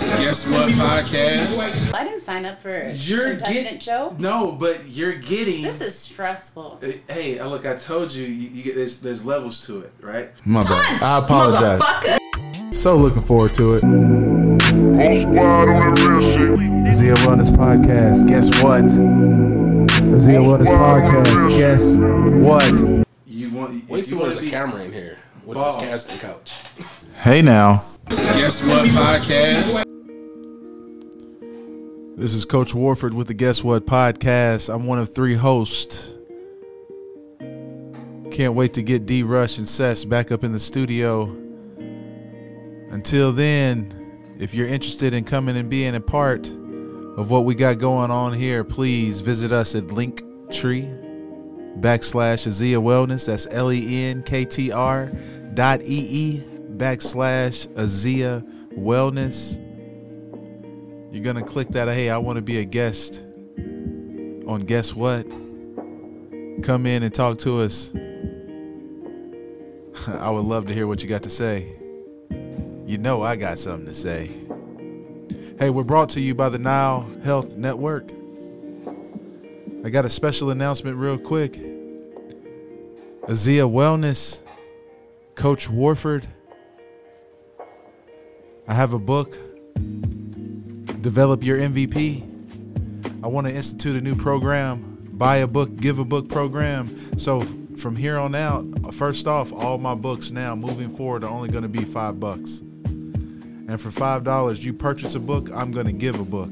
Guess what podcast? I didn't sign up for You're a Contestant get- show. No, but you're getting. This is stressful. Hey, uh, look, I told you, you, you get there's, there's levels to it, right? My bad. I apologize. So looking forward to it. Whole squad on that real shit. Zia Wellness Podcast. Guess what? The Zia Wellness Podcast. Guess what? You want? Wait till you want there's a camera in here with Balls. this casting couch. Hey now. Guess what podcast? This is Coach Warford with the Guess What Podcast. I'm one of three hosts. Can't wait to get D Rush and Sess back up in the studio. Until then, if you're interested in coming and being a part of what we got going on here, please visit us at Linktree backslash Azea Wellness. That's L E N K T R dot E E backslash Azea Wellness. You're gonna click that. Hey, I want to be a guest on Guess What? Come in and talk to us. I would love to hear what you got to say. You know, I got something to say. Hey, we're brought to you by the Nile Health Network. I got a special announcement, real quick. Azia Wellness, Coach Warford. I have a book develop your MVP. I want to institute a new program, buy a book, give a book program. So from here on out, first off, all my books now moving forward are only going to be five bucks. And for five dollars, you purchase a book, I'm going to give a book.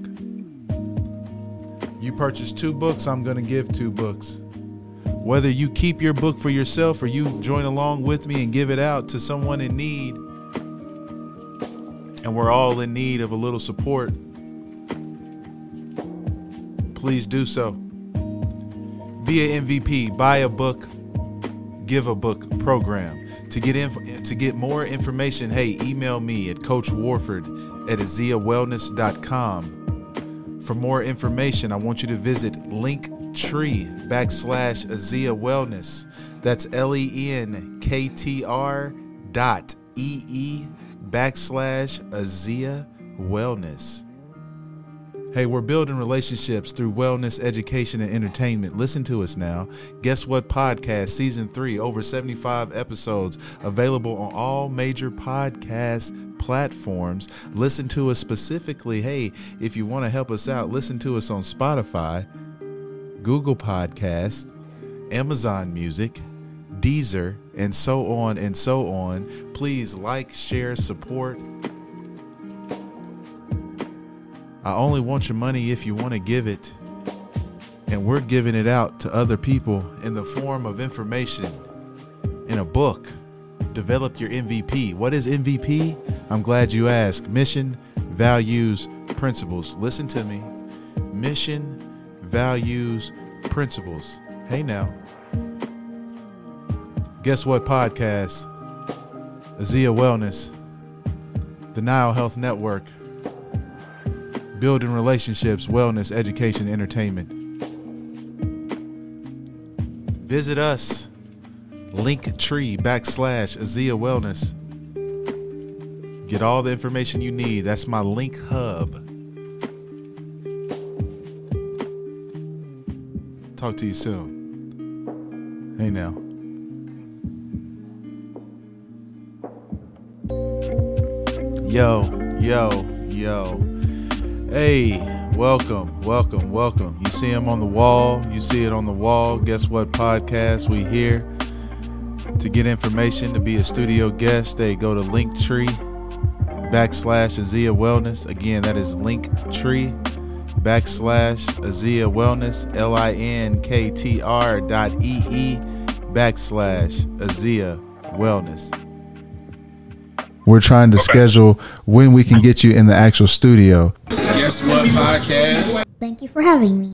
You purchase two books, I'm going to give two books. Whether you keep your book for yourself or you join along with me and give it out to someone in need, and we're all in need of a little support, please do so. Be an MVP, buy a book, give a book program. To get in, to get more information, hey, email me at Coach Warford at azeawellness.com. For more information, I want you to visit Linktree backslash Azea Wellness. That's L E N K T R dot E E backslash Azea Wellness. Hey, we're building relationships through wellness, education, and entertainment. Listen to us now. Guess what? Podcast Season 3, over 75 episodes, available on all major podcast platforms. Listen to us specifically. Hey, if you want to help us out, listen to us on Spotify, Google Podcast, Amazon Music, Deezer, and so on and so on. Please like, share, support. I only want your money if you want to give it. And we're giving it out to other people in the form of information in a book. Develop your MVP. What is MVP? I'm glad you asked. Mission, values, principles. Listen to me. Mission, values, principles. Hey now. Guess what podcast? Azea Wellness, the Nile Health Network, building relationships, wellness, education, entertainment. Visit us, Linktree backslash Azea Wellness. Get all the information you need. That's my link hub. Talk to you soon. Hey now. Yo, yo, yo. Hey, welcome, welcome, welcome. You see him on the wall. You see it on the wall. Guess what podcast? We here to get information, to be a studio guest. They go to Linktree backslash Azea Wellness. Again, that is Linktree backslash Azea Wellness. L I N K T R dot E E backslash Azea Wellness. We're trying to schedule when we can get you in the actual studio. Guess what podcast? Thank you for having me.